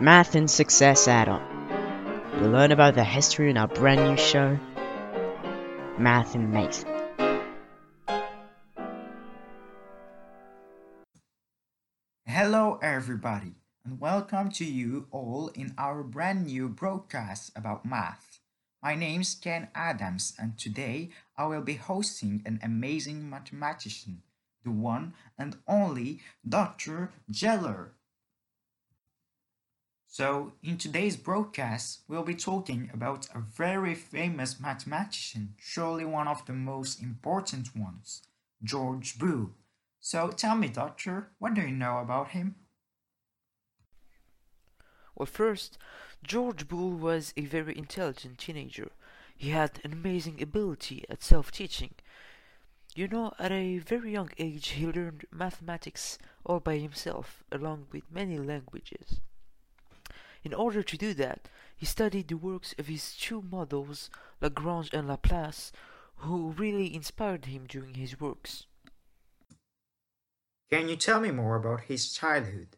Math and Success add-on. You'll learn about the history in our brand new show, Math and Mate. Hello, everybody, and welcome to you all in our brand new broadcast about math. My name's Ken Adams, and today I will be hosting an amazing mathematician, the one and only Dr. Jeller. So, in today's broadcast, we'll be talking about a very famous mathematician, surely one of the most important ones, George Boole. So, tell me, Doctor, what do you know about him? Well, first, George Boole was a very intelligent teenager. He had an amazing ability at self teaching. You know, at a very young age, he learned mathematics all by himself, along with many languages. In order to do that, he studied the works of his two models, Lagrange and Laplace, who really inspired him during his works. Can you tell me more about his childhood?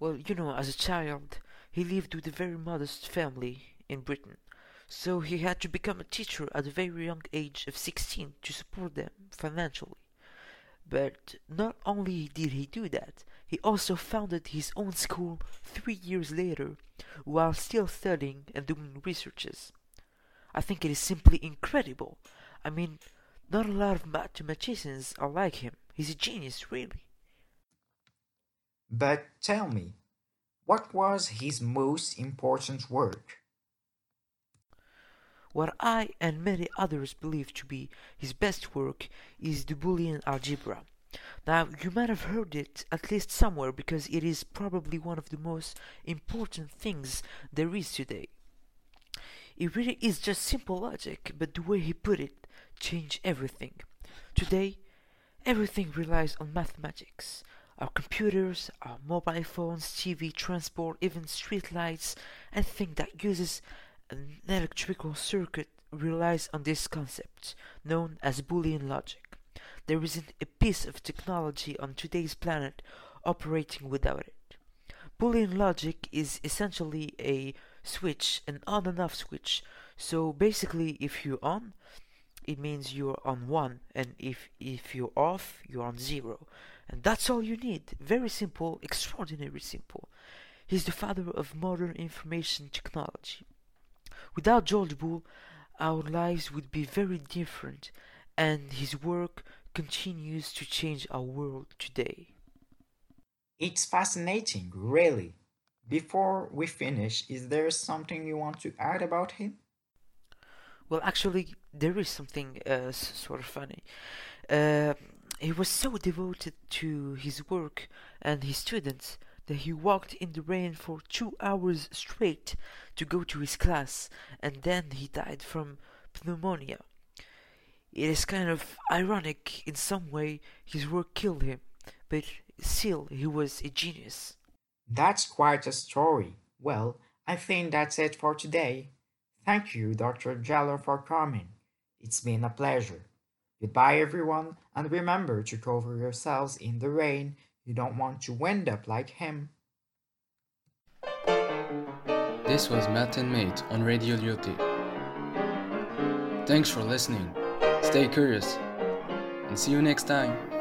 Well, you know, as a child, he lived with a very modest family in Britain, so he had to become a teacher at a very young age of 16 to support them financially. But not only did he do that, he also founded his own school three years later while still studying and doing researches. I think it is simply incredible. I mean, not a lot of mathematicians are like him. He's a genius, really. But tell me, what was his most important work? What I and many others believe to be his best work is the Boolean algebra. Now, you might have heard it at least somewhere because it is probably one of the most important things there is today. It really is just simple logic, but the way he put it changed everything. Today, everything relies on mathematics. Our computers, our mobile phones, TV, transport, even street lights, anything that uses an electrical circuit relies on this concept, known as Boolean logic. There isn't a piece of technology on today's planet operating without it. Boolean logic is essentially a switch, an on and off switch. So basically, if you're on, it means you're on 1, and if, if you're off, you're on 0. And that's all you need. Very simple, extraordinarily simple. He's the father of modern information technology. Without George Boole, our lives would be very different, and his work continues to change our world today. It's fascinating, really. Before we finish, is there something you want to add about him? Well, actually, there is something uh, sort of funny. Uh, he was so devoted to his work and his students that he walked in the rain for two hours straight to go to his class, and then he died from pneumonia. It is kind of ironic in some way his work killed him, but still he was a genius. That's quite a story. Well, I think that's it for today. Thank you, Dr. Jeller, for coming. It's been a pleasure. Goodbye, everyone, and remember to cover yourselves in the rain. You don't want to wind up like him. This was Math and Mate on Radio Lyautey. Thanks for listening. Stay curious and see you next time.